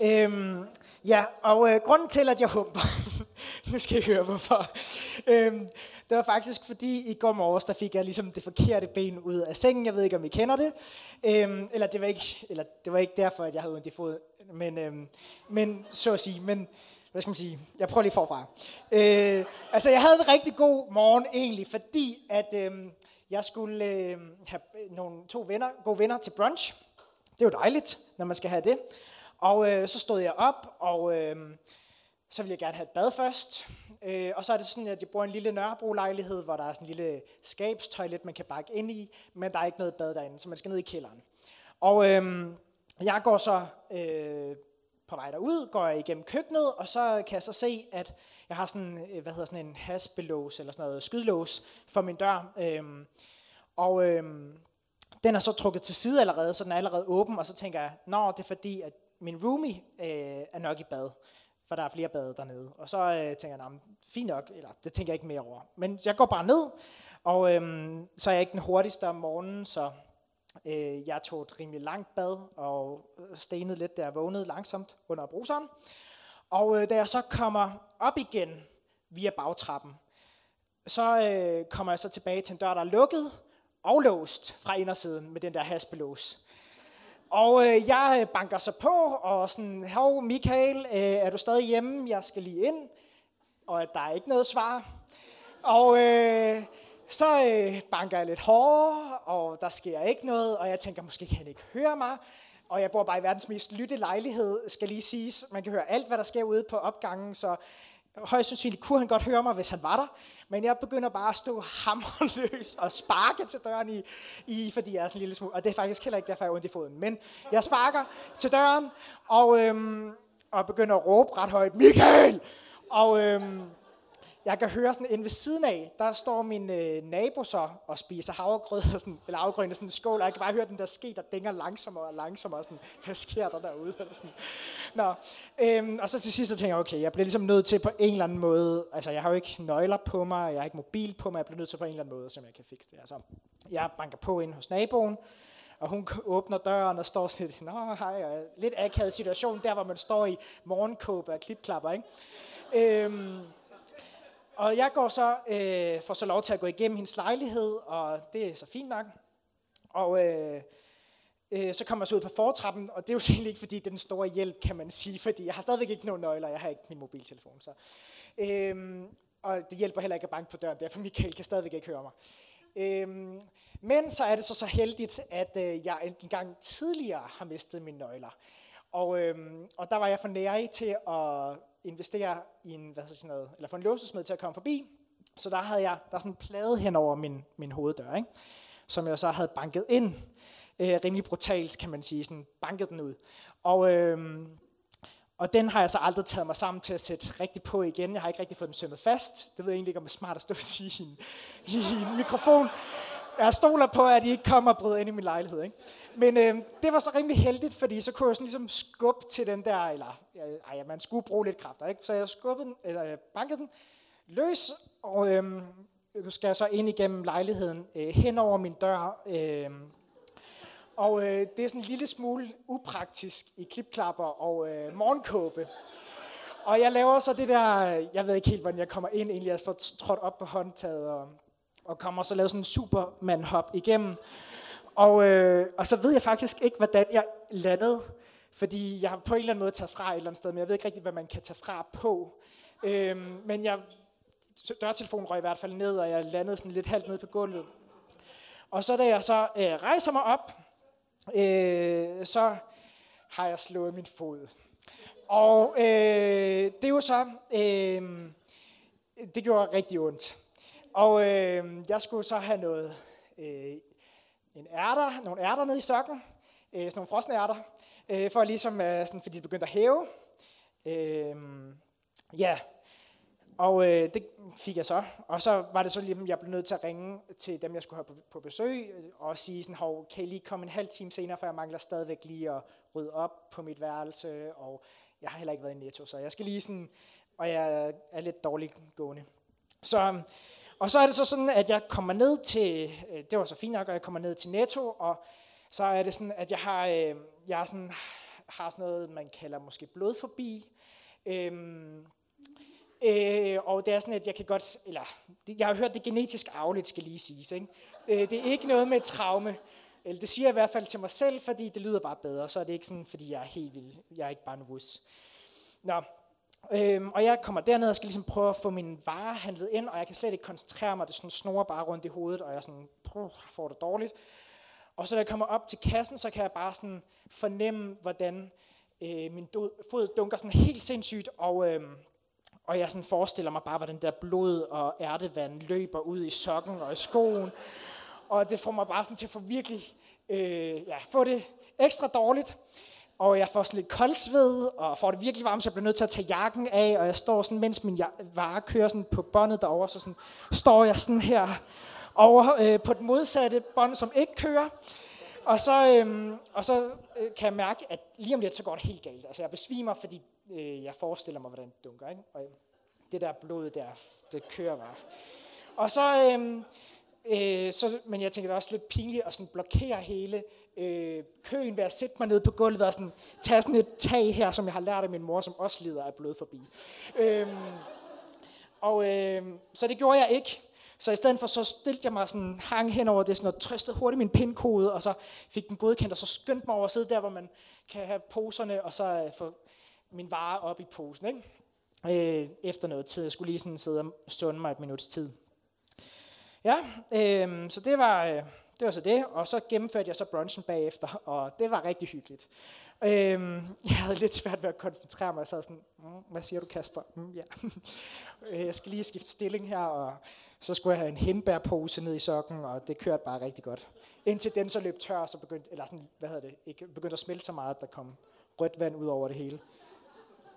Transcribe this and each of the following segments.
Øhm, ja, og øh, grunden til, at jeg humper, nu skal I høre hvorfor, øhm, det var faktisk fordi i går morges, der fik jeg ligesom det forkerte ben ud af sengen. Jeg ved ikke, om I kender det. Øhm, eller, det var ikke, eller det var ikke derfor, at jeg havde ondt i fod, Men, øhm, men så at sige, men hvad skal man sige, jeg prøver lige forfra. Øh, altså, jeg havde en rigtig god morgen egentlig, fordi at øhm, jeg skulle øh, have nogle to venner, gode venner til brunch. Det er jo dejligt, når man skal have det. Og øh, så stod jeg op, og øh, så ville jeg gerne have et bad først. Øh, og så er det sådan, at jeg bor i en lille Nørrebro-lejlighed, hvor der er sådan en lille skabstoilet, man kan bakke ind i, men der er ikke noget bad derinde, så man skal ned i kælderen. Og øh, jeg går så øh, på vej derud, går jeg igennem køkkenet, og så kan jeg så se, at jeg har sådan, øh, hvad hedder sådan en haspelås, eller sådan noget skydlås for min dør. Øhm, og øhm, den er så trukket til side allerede, så den er allerede åben, og så tænker jeg, nå, det er fordi, at min roomie øh, er nok i bad, for der er flere bade dernede. Og så øh, tænker jeg, fint nok, eller det tænker jeg ikke mere over. Men jeg går bare ned, og øh, så er jeg ikke den hurtigste om morgenen, så Øh, jeg tog et rimelig langt bad og øh, stenede lidt, da jeg vågnede langsomt under bruseren. Og øh, da jeg så kommer op igen via bagtrappen, så øh, kommer jeg så tilbage til en dør, der er lukket og låst fra indersiden med den der haspelås. Og øh, jeg øh, banker så på, og sådan, hov Michael, øh, er du stadig hjemme? Jeg skal lige ind. Og at der er ikke noget svar. Og øh, så øh, banker jeg lidt hårdere, og der sker ikke noget, og jeg tænker, måske kan han ikke høre mig. Og jeg bor bare i verdens mest lytte lejlighed, skal lige siges. Man kan høre alt, hvad der sker ude på opgangen, så højst sandsynligt kunne han godt høre mig, hvis han var der. Men jeg begynder bare at stå hammerløs og sparke til døren, i, i, fordi jeg er sådan en lille smule. Og det er faktisk heller ikke derfor, jeg er ondt i foden. Men jeg sparker til døren, og, øhm, og begynder at råbe ret højt, Michael! Og øhm, jeg kan høre sådan inde ved siden af, der står min øh, nabo så og spiser havregrød, og sådan, eller afgrøn sådan en skål, og jeg kan bare høre den der ske, der dænger langsommere og langsommere, sådan, hvad sker der derude? Eller sådan. Nå, øhm, og så til sidst så tænker jeg, okay, jeg bliver ligesom nødt til på en eller anden måde, altså jeg har jo ikke nøgler på mig, jeg har ikke mobil på mig, jeg bliver nødt til på en eller anden måde, så jeg kan fikse det. Altså, jeg banker på ind hos naboen, og hun åbner døren og står sådan lidt, nå hej, og lidt akavet situation, der hvor man står i morgenkåbe og klipklapper, ikke? Øhm, og jeg går så, øh, får så lov til at gå igennem hendes lejlighed, og det er så fint nok. Og øh, øh, så kommer jeg så ud på fortrappen, og det er jo egentlig ikke, fordi det er den store hjælp, kan man sige, fordi jeg har stadigvæk ikke nogen nøgler, jeg har ikke min mobiltelefon. Så. Øh, og det hjælper heller ikke at banke på døren, derfor Michael kan stadigvæk ikke høre mig. Øh, men så er det så så heldigt, at øh, jeg en gang tidligere har mistet mine nøgler. Og, øhm, og der var jeg for nærig til at investere i en, hvad sådan noget, eller få en låsesmed til at komme forbi. Så der havde jeg, der sådan en plade hen over min, min hoveddør, ikke? som jeg så havde banket ind, øh, rimelig brutalt kan man sige, sådan banket den ud. Og, øh, og den har jeg så aldrig taget mig sammen til at sætte rigtig på igen. Jeg har ikke rigtig fået den sømmet fast. Det ved jeg egentlig ikke, om det er smart at stå og sige i en, i en mikrofon. Jeg stoler på, at I ikke kommer og bryder ind i min lejlighed. Ikke? Men øh, det var så rimelig heldigt, fordi så kunne jeg sådan ligesom skubbe til den der, eller ej, man skulle bruge lidt kræfter. Ikke? Så jeg skubbede den, eller øh, bankede den løs, og øh, skal jeg så ind igennem lejligheden øh, hen over min dør. Øh, og øh, det er sådan en lille smule upraktisk i klipklapper og øh, morgenkåbe. Og jeg laver så det der, jeg ved ikke helt, hvordan jeg kommer ind, egentlig jeg får trådt op på håndtaget, og, og kommer så lave sådan en superman-hop igennem. Og, øh, og så ved jeg faktisk ikke, hvordan jeg landede, fordi jeg har på en eller anden måde taget fra et eller andet sted, men jeg ved ikke rigtig, hvad man kan tage fra på. Øh, men jeg, dørtelefonen røg i hvert fald ned, og jeg landede sådan lidt halvt ned på gulvet. Og så da jeg så øh, rejser mig op, øh, så har jeg slået min fod. Og øh, det er jo så, øh, det gjorde rigtig ondt. Og øh, jeg skulle så have noget, øh, en ærter, nogle ærter nede i sokken, øh, sådan nogle frosne ærter, øh, for ligesom, øh, sådan, fordi det begyndte at hæve. Øh, ja, og øh, det fik jeg så. Og så var det så lige, at jeg blev nødt til at ringe til dem, jeg skulle have på, på besøg, øh, og sige sådan, hov, kan I lige komme en halv time senere, for jeg mangler stadigvæk lige at rydde op på mit værelse, og jeg har heller ikke været i Netto, så jeg skal lige sådan, og jeg er lidt dårlig gående. Så, og så er det så sådan, at jeg kommer ned til, øh, det var så fint nok, og jeg kommer ned til Netto, og så er det sådan, at jeg har, øh, jeg er sådan har sådan noget, man kalder måske blodforbi. Øhm, øh, og det er sådan, at jeg kan godt, eller jeg har hørt det genetisk arveligt, skal lige siges. Ikke? Det, det er ikke noget med traume. Eller det siger jeg i hvert fald til mig selv, fordi det lyder bare bedre. Så er det ikke sådan, fordi jeg er helt vild. Jeg er ikke bare en wuss. Nå, Øhm, og jeg kommer derned og skal ligesom prøve at få min varer handlet ind, og jeg kan slet ikke koncentrere mig. Det sådan snor bare rundt i hovedet, og jeg sådan, får det dårligt. Og så da jeg kommer op til kassen, så kan jeg bare sådan fornemme, hvordan øh, min fod dunker sådan helt sindssygt, og, øh, og jeg sådan forestiller mig bare, hvordan der blod og ærtevand løber ud i sokken og i skoen. Og det får mig bare sådan til at få virkelig, øh, ja, få det ekstra dårligt. Og jeg får sådan lidt koldsved, og får det virkelig varmt, så jeg bliver nødt til at tage jakken af, og jeg står sådan, mens min vare kører sådan på båndet derovre, så sådan, står jeg sådan her over øh, på den modsatte bånd, som ikke kører. Og så, øh, og så øh, kan jeg mærke, at lige om lidt, så går det helt galt. Altså jeg besvimer, fordi øh, jeg forestiller mig, hvordan det dunker. Ikke? Og det der blod der, det kører bare. Og så, øh, øh, så men jeg tænker, det er også lidt pinligt at sådan blokere hele øh, køen ved at sætte mig ned på gulvet og sådan, tage sådan et tag her, som jeg har lært af min mor, som også lider af blod forbi. øhm, og øh, så det gjorde jeg ikke. Så i stedet for, så stillede jeg mig sådan, hang hen over det, sådan, og trøstede hurtigt min pindkode, og så fik den godkendt, og så skyndte mig over at sidde der, hvor man kan have poserne, og så øh, få min vare op i posen, ikke? Øh, efter noget tid. Jeg skulle lige sådan sidde og sunde mig et minuts tid. Ja, øh, så det var, øh, det var så det, og så gennemførte jeg så brunchen bagefter, og det var rigtig hyggeligt. Øhm, jeg havde lidt svært ved at koncentrere mig, så sådan, mm, hvad siger du Kasper? Mm, ja. Øh, jeg skal lige skifte stilling her, og så skulle jeg have en henbærpose ned i sokken, og det kørte bare rigtig godt. Indtil den så løb tør, så begyndte, eller sådan, hvad hedder det, ikke, begyndte at smelte så meget, at der kom rødt vand ud over det hele.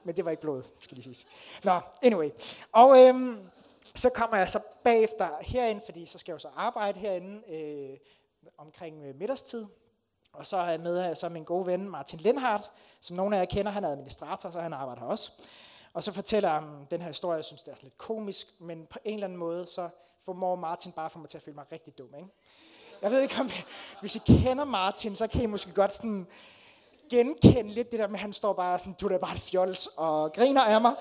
Men det var ikke blod, skal lige sige. Nå, anyway. Og øhm, så kommer jeg så bagefter herind, fordi så skal jeg jo så arbejde herinde øh, omkring øh, middagstid. Og så er jeg med her så min gode ven Martin Lindhardt, som nogle af jer kender, han er administrator, så han arbejder her også. Og så fortæller jeg om den her historie, jeg synes det er lidt komisk, men på en eller anden måde, så formår Martin bare for mig til at føle mig rigtig dum. Ikke? Jeg ved ikke om, hvis I kender Martin, så kan I måske godt sådan genkende lidt det der med, at han står bare sådan, du er bare et fjols, og griner af mig.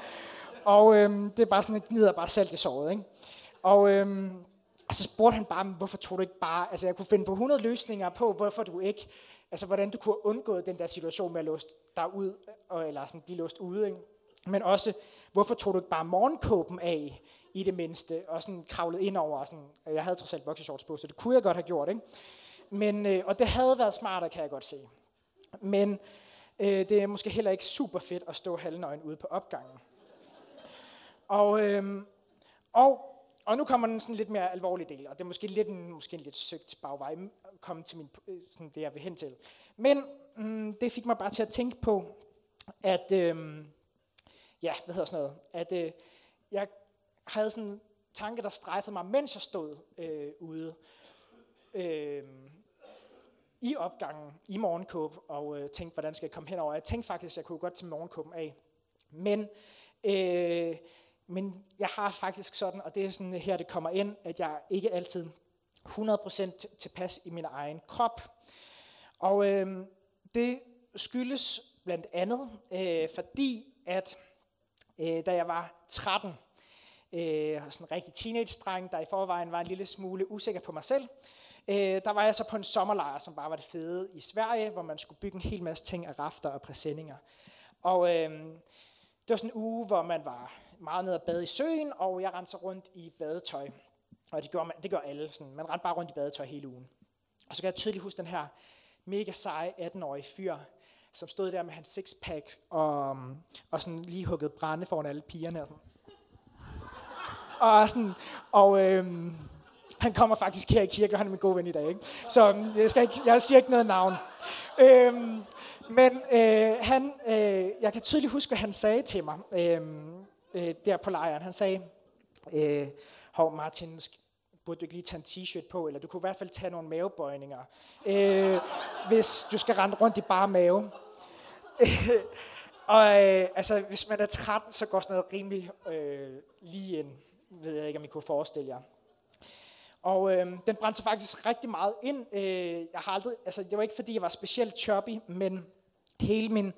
Og øhm, det er bare sådan, gnider bare salt i såret. Ikke? Og, øhm, og så spurgte han bare, hvorfor tog du ikke bare, altså jeg kunne finde på 100 løsninger på, hvorfor du ikke, altså hvordan du kunne undgå den der situation med at låse dig ud, eller sådan blive låst ude. Ikke? Men også, hvorfor tog du ikke bare morgenkåben af i det mindste, og sådan kravlet ind over, og sådan, jeg havde trods alt boxershorts på, så det kunne jeg godt have gjort. Ikke? Men, øh, og det havde været smartere, kan jeg godt se. Men øh, det er måske heller ikke super fedt at stå halvnøgen ude på opgangen. Og, øhm, og, og nu kommer den sådan lidt mere alvorlige del, og det er måske lidt en, måske en lidt søgt bagvej mm, at komme til min, øh, sådan det, jeg vil hen til. Men mm, det fik mig bare til at tænke på, at, øhm, ja, hvad hedder sådan noget, at øh, jeg havde sådan en tanke, der strejfede mig, mens jeg stod øh, ude øh, i opgangen i morgenkåb, og øh, tænkte, hvordan skal jeg komme henover. Jeg tænkte faktisk, at jeg kunne godt til morgenkåben af. Men øh, men jeg har faktisk sådan, og det er sådan her, det kommer ind, at jeg ikke altid 100% tilpas i min egen krop. Og øh, det skyldes blandt andet, øh, fordi at øh, da jeg var 13, øh, sådan en rigtig teenage-dreng, der i forvejen var en lille smule usikker på mig selv, øh, der var jeg så på en sommerlejr, som bare var det fede i Sverige, hvor man skulle bygge en hel masse ting af rafter og præsendinger. Og øh, det var sådan en uge, hvor man var meget ned og bade i søen, og jeg rendte rundt i badetøj. Og det gør, man, det gør alle. Sådan. Man rendte bare rundt i badetøj hele ugen. Og så kan jeg tydeligt huske den her mega seje 18-årige fyr, som stod der med hans sixpack og, og sådan lige hugget brænde foran alle pigerne. Og, sådan. og, sådan, og øhm, han kommer faktisk her i kirke, og han er min gode ven i dag. Ikke? Så øhm, jeg, skal ikke, jeg siger ikke noget navn. Øhm, men øh, han, øh, jeg kan tydeligt huske, hvad han sagde til mig. Øhm, øh, der på lejren. Han sagde, øh, hov Martin, burde du ikke lige tage en t-shirt på, eller du kunne i hvert fald tage nogle mavebøjninger, øh, hvis du skal rende rundt i bare mave. og øh, altså, hvis man er 13, så går sådan noget rimelig øh, lige ind, ved jeg ikke, om I kunne forestille jer. Og øh, den brændte sig faktisk rigtig meget ind. Øh, jeg har aldrig, altså, det var ikke fordi, jeg var specielt chubby, men Hele min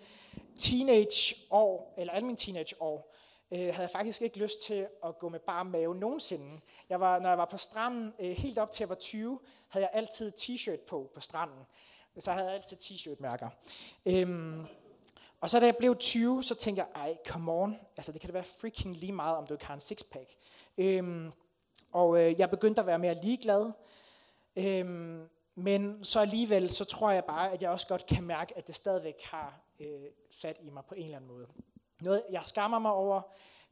teenageår, eller alle mine teenageår, øh, havde jeg faktisk ikke lyst til at gå med bare mave nogensinde. Jeg var, når jeg var på stranden, øh, helt op til jeg var 20, havde jeg altid t-shirt på på stranden. Så havde jeg altid t-shirt-mærker. Øhm, og så da jeg blev 20, så tænkte jeg, ej, come on. Altså, det kan da være freaking lige meget, om du ikke har en sixpack. Øhm, og øh, jeg begyndte at være mere ligeglad. Øhm, men så alligevel, så tror jeg bare, at jeg også godt kan mærke, at det stadigvæk har øh, fat i mig på en eller anden måde. Noget, jeg skammer mig over,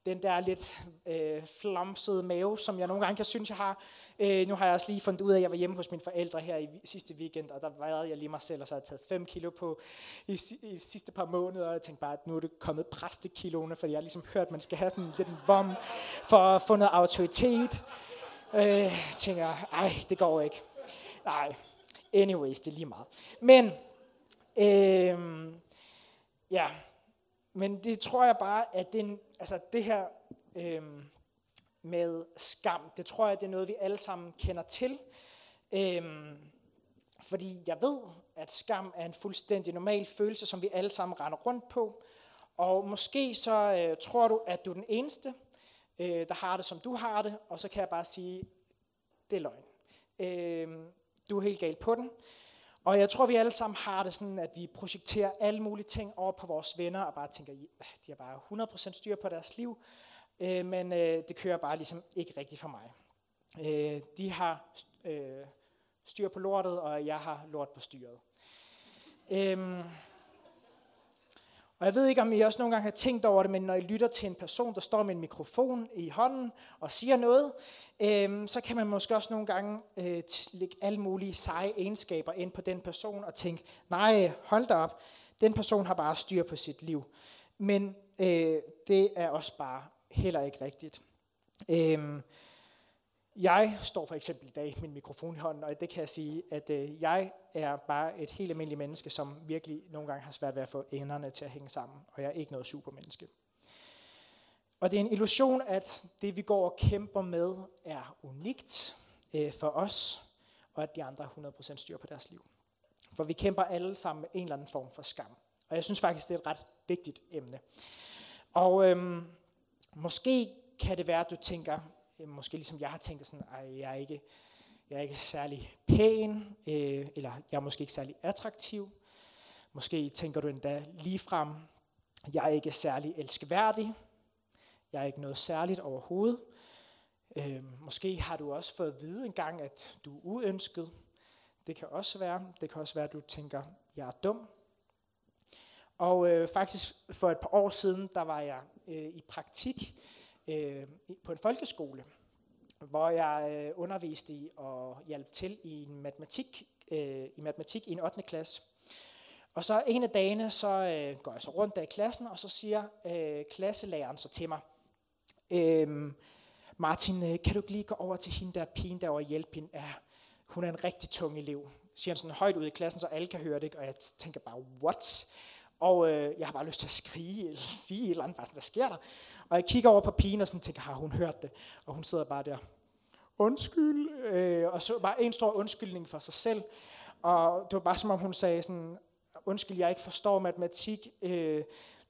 den der lidt øh, flamsede mave, som jeg nogle gange kan synes, jeg har. Øh, nu har jeg også lige fundet ud af, at jeg var hjemme hos mine forældre her i sidste weekend, og der vejede jeg lige mig selv, og så har jeg taget 5 kilo på i, i sidste par måneder, og jeg tænkte bare, at nu er det kommet præstekiloene, fordi jeg har ligesom hørt, at man skal have sådan lidt en bom for at få noget autoritet. Øh, jeg tænker, ej, det går ikke. Nej, anyways, det er lige meget. Men, øh, ja, men det tror jeg bare, at den, altså det her øh, med skam, det tror jeg, det er noget, vi alle sammen kender til. Øh, fordi jeg ved, at skam er en fuldstændig normal følelse, som vi alle sammen render rundt på. Og måske så øh, tror du, at du er den eneste, øh, der har det, som du har det, og så kan jeg bare sige, det er løgn. Øh, du er helt gal på den. Og jeg tror, vi alle sammen har det sådan, at vi projekterer alle mulige ting over på vores venner, og bare tænker, de har bare 100% styr på deres liv, øh, men øh, det kører bare ligesom ikke rigtigt for mig. Øh, de har øh, styr på lortet, og jeg har lort på styret. Øhm, og jeg ved ikke, om I også nogle gange har tænkt over det, men når I lytter til en person, der står med en mikrofon i hånden og siger noget, øh, så kan man måske også nogle gange øh, lægge alle mulige seje egenskaber ind på den person og tænke, nej, hold da op, den person har bare styr på sit liv. Men øh, det er også bare heller ikke rigtigt. Øh, jeg står for eksempel i dag med min mikrofon i hånden, og det kan jeg sige, at øh, jeg er bare et helt almindeligt menneske, som virkelig nogle gange har svært ved at få enderne til at hænge sammen, og jeg er ikke noget supermenneske. Og det er en illusion, at det vi går og kæmper med er unikt øh, for os, og at de andre har 100% styr på deres liv. For vi kæmper alle sammen med en eller anden form for skam. Og jeg synes faktisk, det er et ret vigtigt emne. Og øhm, måske kan det være, at du tænker, øh, måske ligesom jeg har tænkt sådan, at jeg er ikke, jeg er ikke særlig pæn, øh, eller jeg er måske ikke særlig attraktiv. Måske tænker du endda lige frem, jeg er ikke særlig elskværdig, jeg er ikke noget særligt overhovedet. Øh, måske har du også fået at vide engang, at du er uønsket. Det kan også være. Det kan også være, at du tænker, jeg er dum. Og øh, faktisk for et par år siden, der var jeg øh, i praktik øh, på en folkeskole, hvor jeg øh, underviste i og hjalp til i en matematik, øh, i matematik i en 8. klasse. Og så en af dagene, så øh, går jeg så rundt der i klassen, og så siger øh, klasselæreren så til mig, Øhm, Martin, øh, kan du lige gå over til hende der pigen der og hjælpe hende? Ja, hun er en rigtig tung elev. Siger han sådan højt ud i klassen, så alle kan høre det, og jeg tænker bare, what? Og øh, jeg har bare lyst til at skrige eller sige et eller andet, hvad sker der? Og jeg kigger over på pigen og sådan tænker, har hun hørt det? Og hun sidder bare der, undskyld. Øh, og så bare en stor undskyldning for sig selv. Og det var bare som om hun sagde sådan, undskyld, jeg ikke forstår matematik. Øh,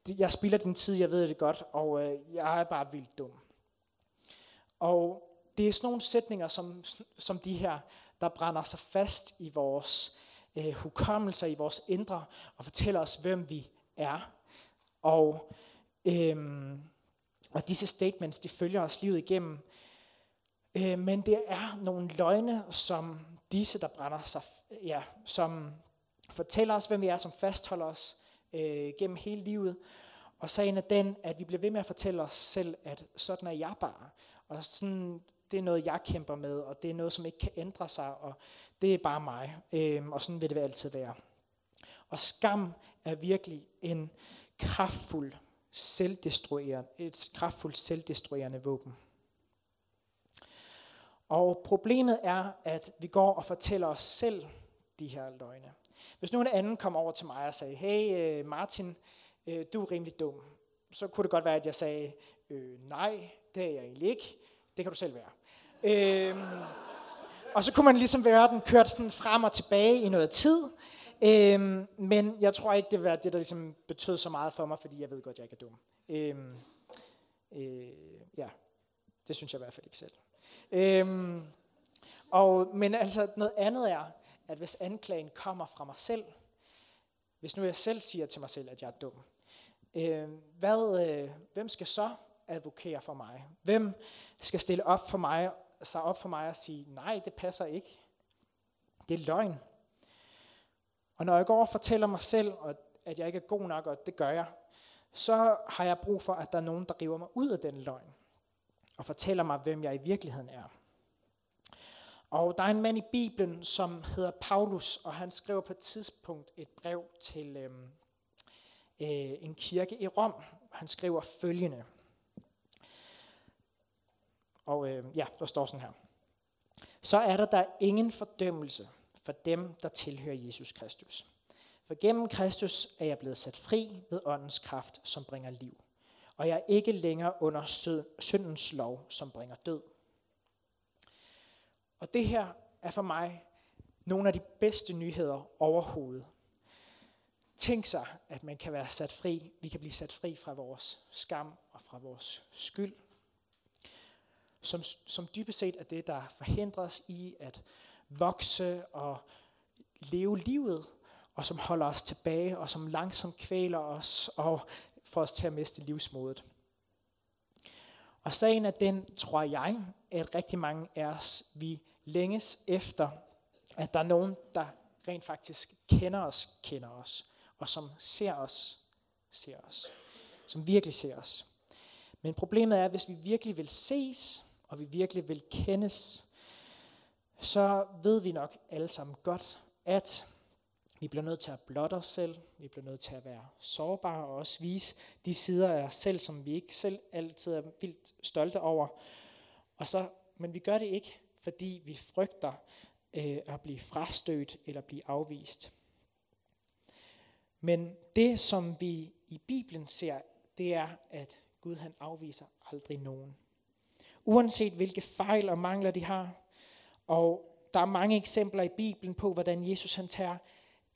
jeg spilder din tid, jeg ved det godt, og øh, jeg er bare vildt dum. Og det er sådan nogle sætninger som, som de her, der brænder sig fast i vores øh, hukommelser, i vores indre, og fortæller os, hvem vi er. Og øh, og disse statements, de følger os livet igennem. Øh, men det er nogle løgne, som disse, der brænder sig, ja, som fortæller os, hvem vi er, som fastholder os øh, gennem hele livet. Og så er den, at vi bliver ved med at fortælle os selv, at sådan er jeg bare. Og sådan, det er noget, jeg kæmper med, og det er noget, som ikke kan ændre sig, og det er bare mig. Øh, og sådan vil det altid være. Og skam er virkelig en kraftfuld selvdestruerende, et kraftfuldt selvdestruerende våben. Og problemet er, at vi går og fortæller os selv de her løgne. Hvis nogen anden kom over til mig og sagde, hey øh, Martin, øh, du er rimelig dum, så kunne det godt være, at jeg sagde, øh, nej, det er jeg egentlig ikke, det kan du selv være. Øhm, og så kunne man ligesom være den kørt sådan frem og tilbage i noget tid, Øhm, men jeg tror ikke, det var det, der ligesom betød så meget for mig, fordi jeg ved godt, jeg ikke er dum. Øhm, øh, ja, det synes jeg i hvert fald ikke selv. Øhm, og, men altså noget andet er, at hvis anklagen kommer fra mig selv, hvis nu jeg selv siger til mig selv, at jeg er dum, øh, hvad, øh, hvem skal så advokere for mig? Hvem skal stille op for mig, sig op for mig og sige, nej, det passer ikke. Det er løgn. Og når jeg går og fortæller mig selv, at jeg ikke er god nok, og det gør jeg, så har jeg brug for, at der er nogen, der river mig ud af den løgn, og fortæller mig, hvem jeg i virkeligheden er. Og der er en mand i Bibelen, som hedder Paulus, og han skriver på et tidspunkt et brev til øhm, øh, en kirke i Rom. Han skriver følgende. Og øh, ja, der står sådan her. Så er der der ingen fordømmelse for dem, der tilhører Jesus Kristus. For gennem Kristus er jeg blevet sat fri ved åndens kraft, som bringer liv. Og jeg er ikke længere under syndens lov, som bringer død. Og det her er for mig nogle af de bedste nyheder overhovedet. Tænk sig, at man kan være sat fri. Vi kan blive sat fri fra vores skam og fra vores skyld. Som, som dybest set er det, der forhindrer os i at vokse og leve livet, og som holder os tilbage, og som langsomt kvæler os og får os til at miste livsmodet. Og sagen er den, tror jeg, at rigtig mange af os, vi længes efter, at der er nogen, der rent faktisk kender os, kender os, og som ser os, ser os, som virkelig ser os. Men problemet er, at hvis vi virkelig vil ses, og vi virkelig vil kendes, så ved vi nok alle sammen godt, at vi bliver nødt til at blotte os selv, vi bliver nødt til at være sårbare og også vise de sider af os selv, som vi ikke selv altid er vildt stolte over. Og så, men vi gør det ikke, fordi vi frygter øh, at blive frastødt eller blive afvist. Men det, som vi i Bibelen ser, det er, at Gud han afviser aldrig nogen. Uanset hvilke fejl og mangler de har. Og der er mange eksempler i Bibelen på, hvordan Jesus han tager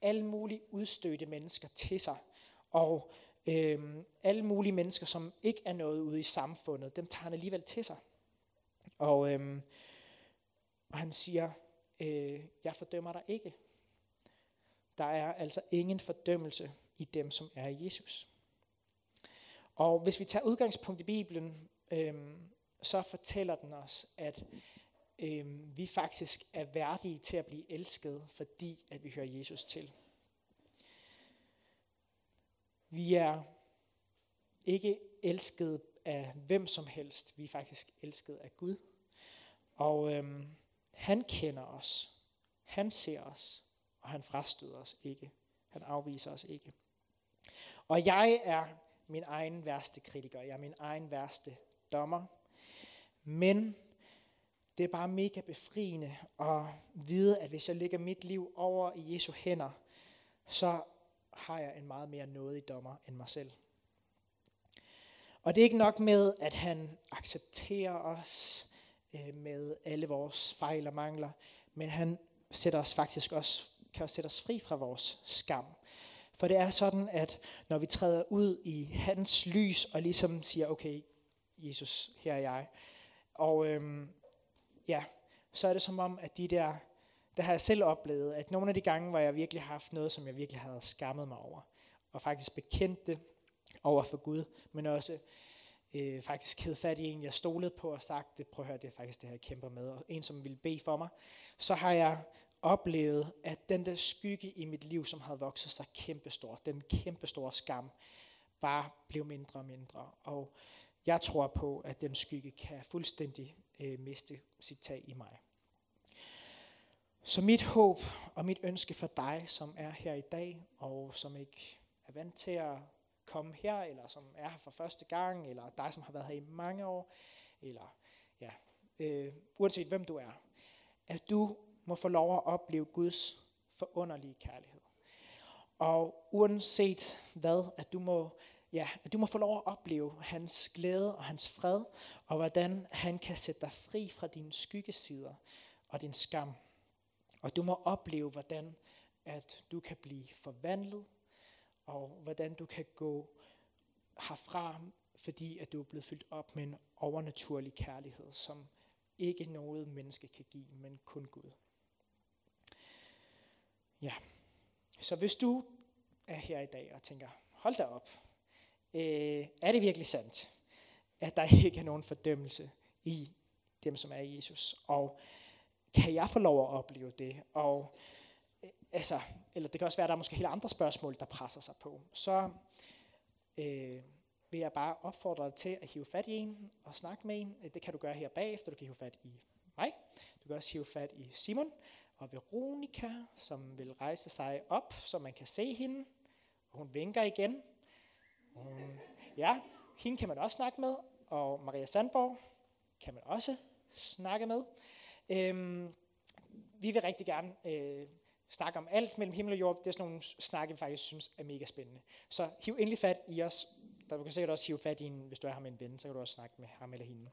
alle mulige udstødte mennesker til sig. Og øhm, alle mulige mennesker, som ikke er noget ude i samfundet, dem tager han alligevel til sig. Og øhm, og han siger, øh, jeg fordømmer dig ikke. Der er altså ingen fordømmelse i dem, som er i Jesus. Og hvis vi tager udgangspunkt i Bibelen, øh, så fortæller den os, at øh, vi faktisk er værdige til at blive elsket, fordi at vi hører Jesus til. Vi er ikke elsket af hvem som helst. Vi er faktisk elsket af Gud. Og øhm, han kender os. Han ser os. Og han frastøder os ikke. Han afviser os ikke. Og jeg er min egen værste kritiker. Jeg er min egen værste dommer. Men det er bare mega befriende at vide, at hvis jeg lægger mit liv over i Jesu hænder, så har jeg en meget mere nådig dommer end mig selv. Og det er ikke nok med, at han accepterer os, øh, med alle vores fejl og mangler, men han sætter os faktisk også, kan også sætte os fri fra vores skam. For det er sådan, at når vi træder ud i hans lys og ligesom siger, okay, Jesus, her er jeg. Og øhm, ja, så er det som om, at de der, der har jeg selv oplevet, at nogle af de gange, hvor jeg virkelig har haft noget, som jeg virkelig havde skammet mig over, og faktisk bekendt det over for Gud, men også øh, faktisk hed fat i en, jeg stolede på og sagt, det, prøv at høre, det er faktisk det her, jeg kæmper med, og en, som ville bede for mig, så har jeg oplevet, at den der skygge i mit liv, som havde vokset sig kæmpestor, den kæmpestore skam, bare blev mindre og mindre. Og jeg tror på, at den skygge kan fuldstændig øh, miste sit tag i mig. Så mit håb og mit ønske for dig, som er her i dag, og som ikke er vant til at komme her, eller som er her for første gang, eller dig, som har været her i mange år, eller ja, øh, uanset hvem du er, at du må få lov at opleve Guds forunderlige kærlighed. Og uanset hvad, at du må, ja, at du må få lov at opleve hans glæde og hans fred, og hvordan han kan sætte dig fri fra dine skyggesider og din skam. Og du må opleve, hvordan at du kan blive forvandlet, og hvordan du kan gå herfra, fordi at du er blevet fyldt op med en overnaturlig kærlighed, som ikke noget menneske kan give, men kun Gud. Ja, så hvis du er her i dag og tænker, hold da op, øh, er det virkelig sandt, at der ikke er nogen fordømmelse i dem, som er i Jesus? Og kan jeg få lov at opleve det? Og øh, altså, eller det kan også være, at der er måske helt andre spørgsmål, der presser sig på. Så øh, vil jeg bare opfordre dig til at hive fat i en og snakke med en. Det kan du gøre her bagefter. Du kan hive fat i mig. Du kan også hive fat i Simon og Veronika, som vil rejse sig op, så man kan se hende. Hun vinker igen. Hun, ja, hende kan man også snakke med. Og Maria Sandborg kan man også snakke med. Øhm, vi vil rigtig gerne øh, snakke om alt mellem himmel og jord. Det er sådan nogle snakke, vi faktisk synes er mega spændende. Så hiv endelig fat i os. Der du kan sikkert også hive fat i en, hvis du er her med en ven, så kan du også snakke med ham eller hende.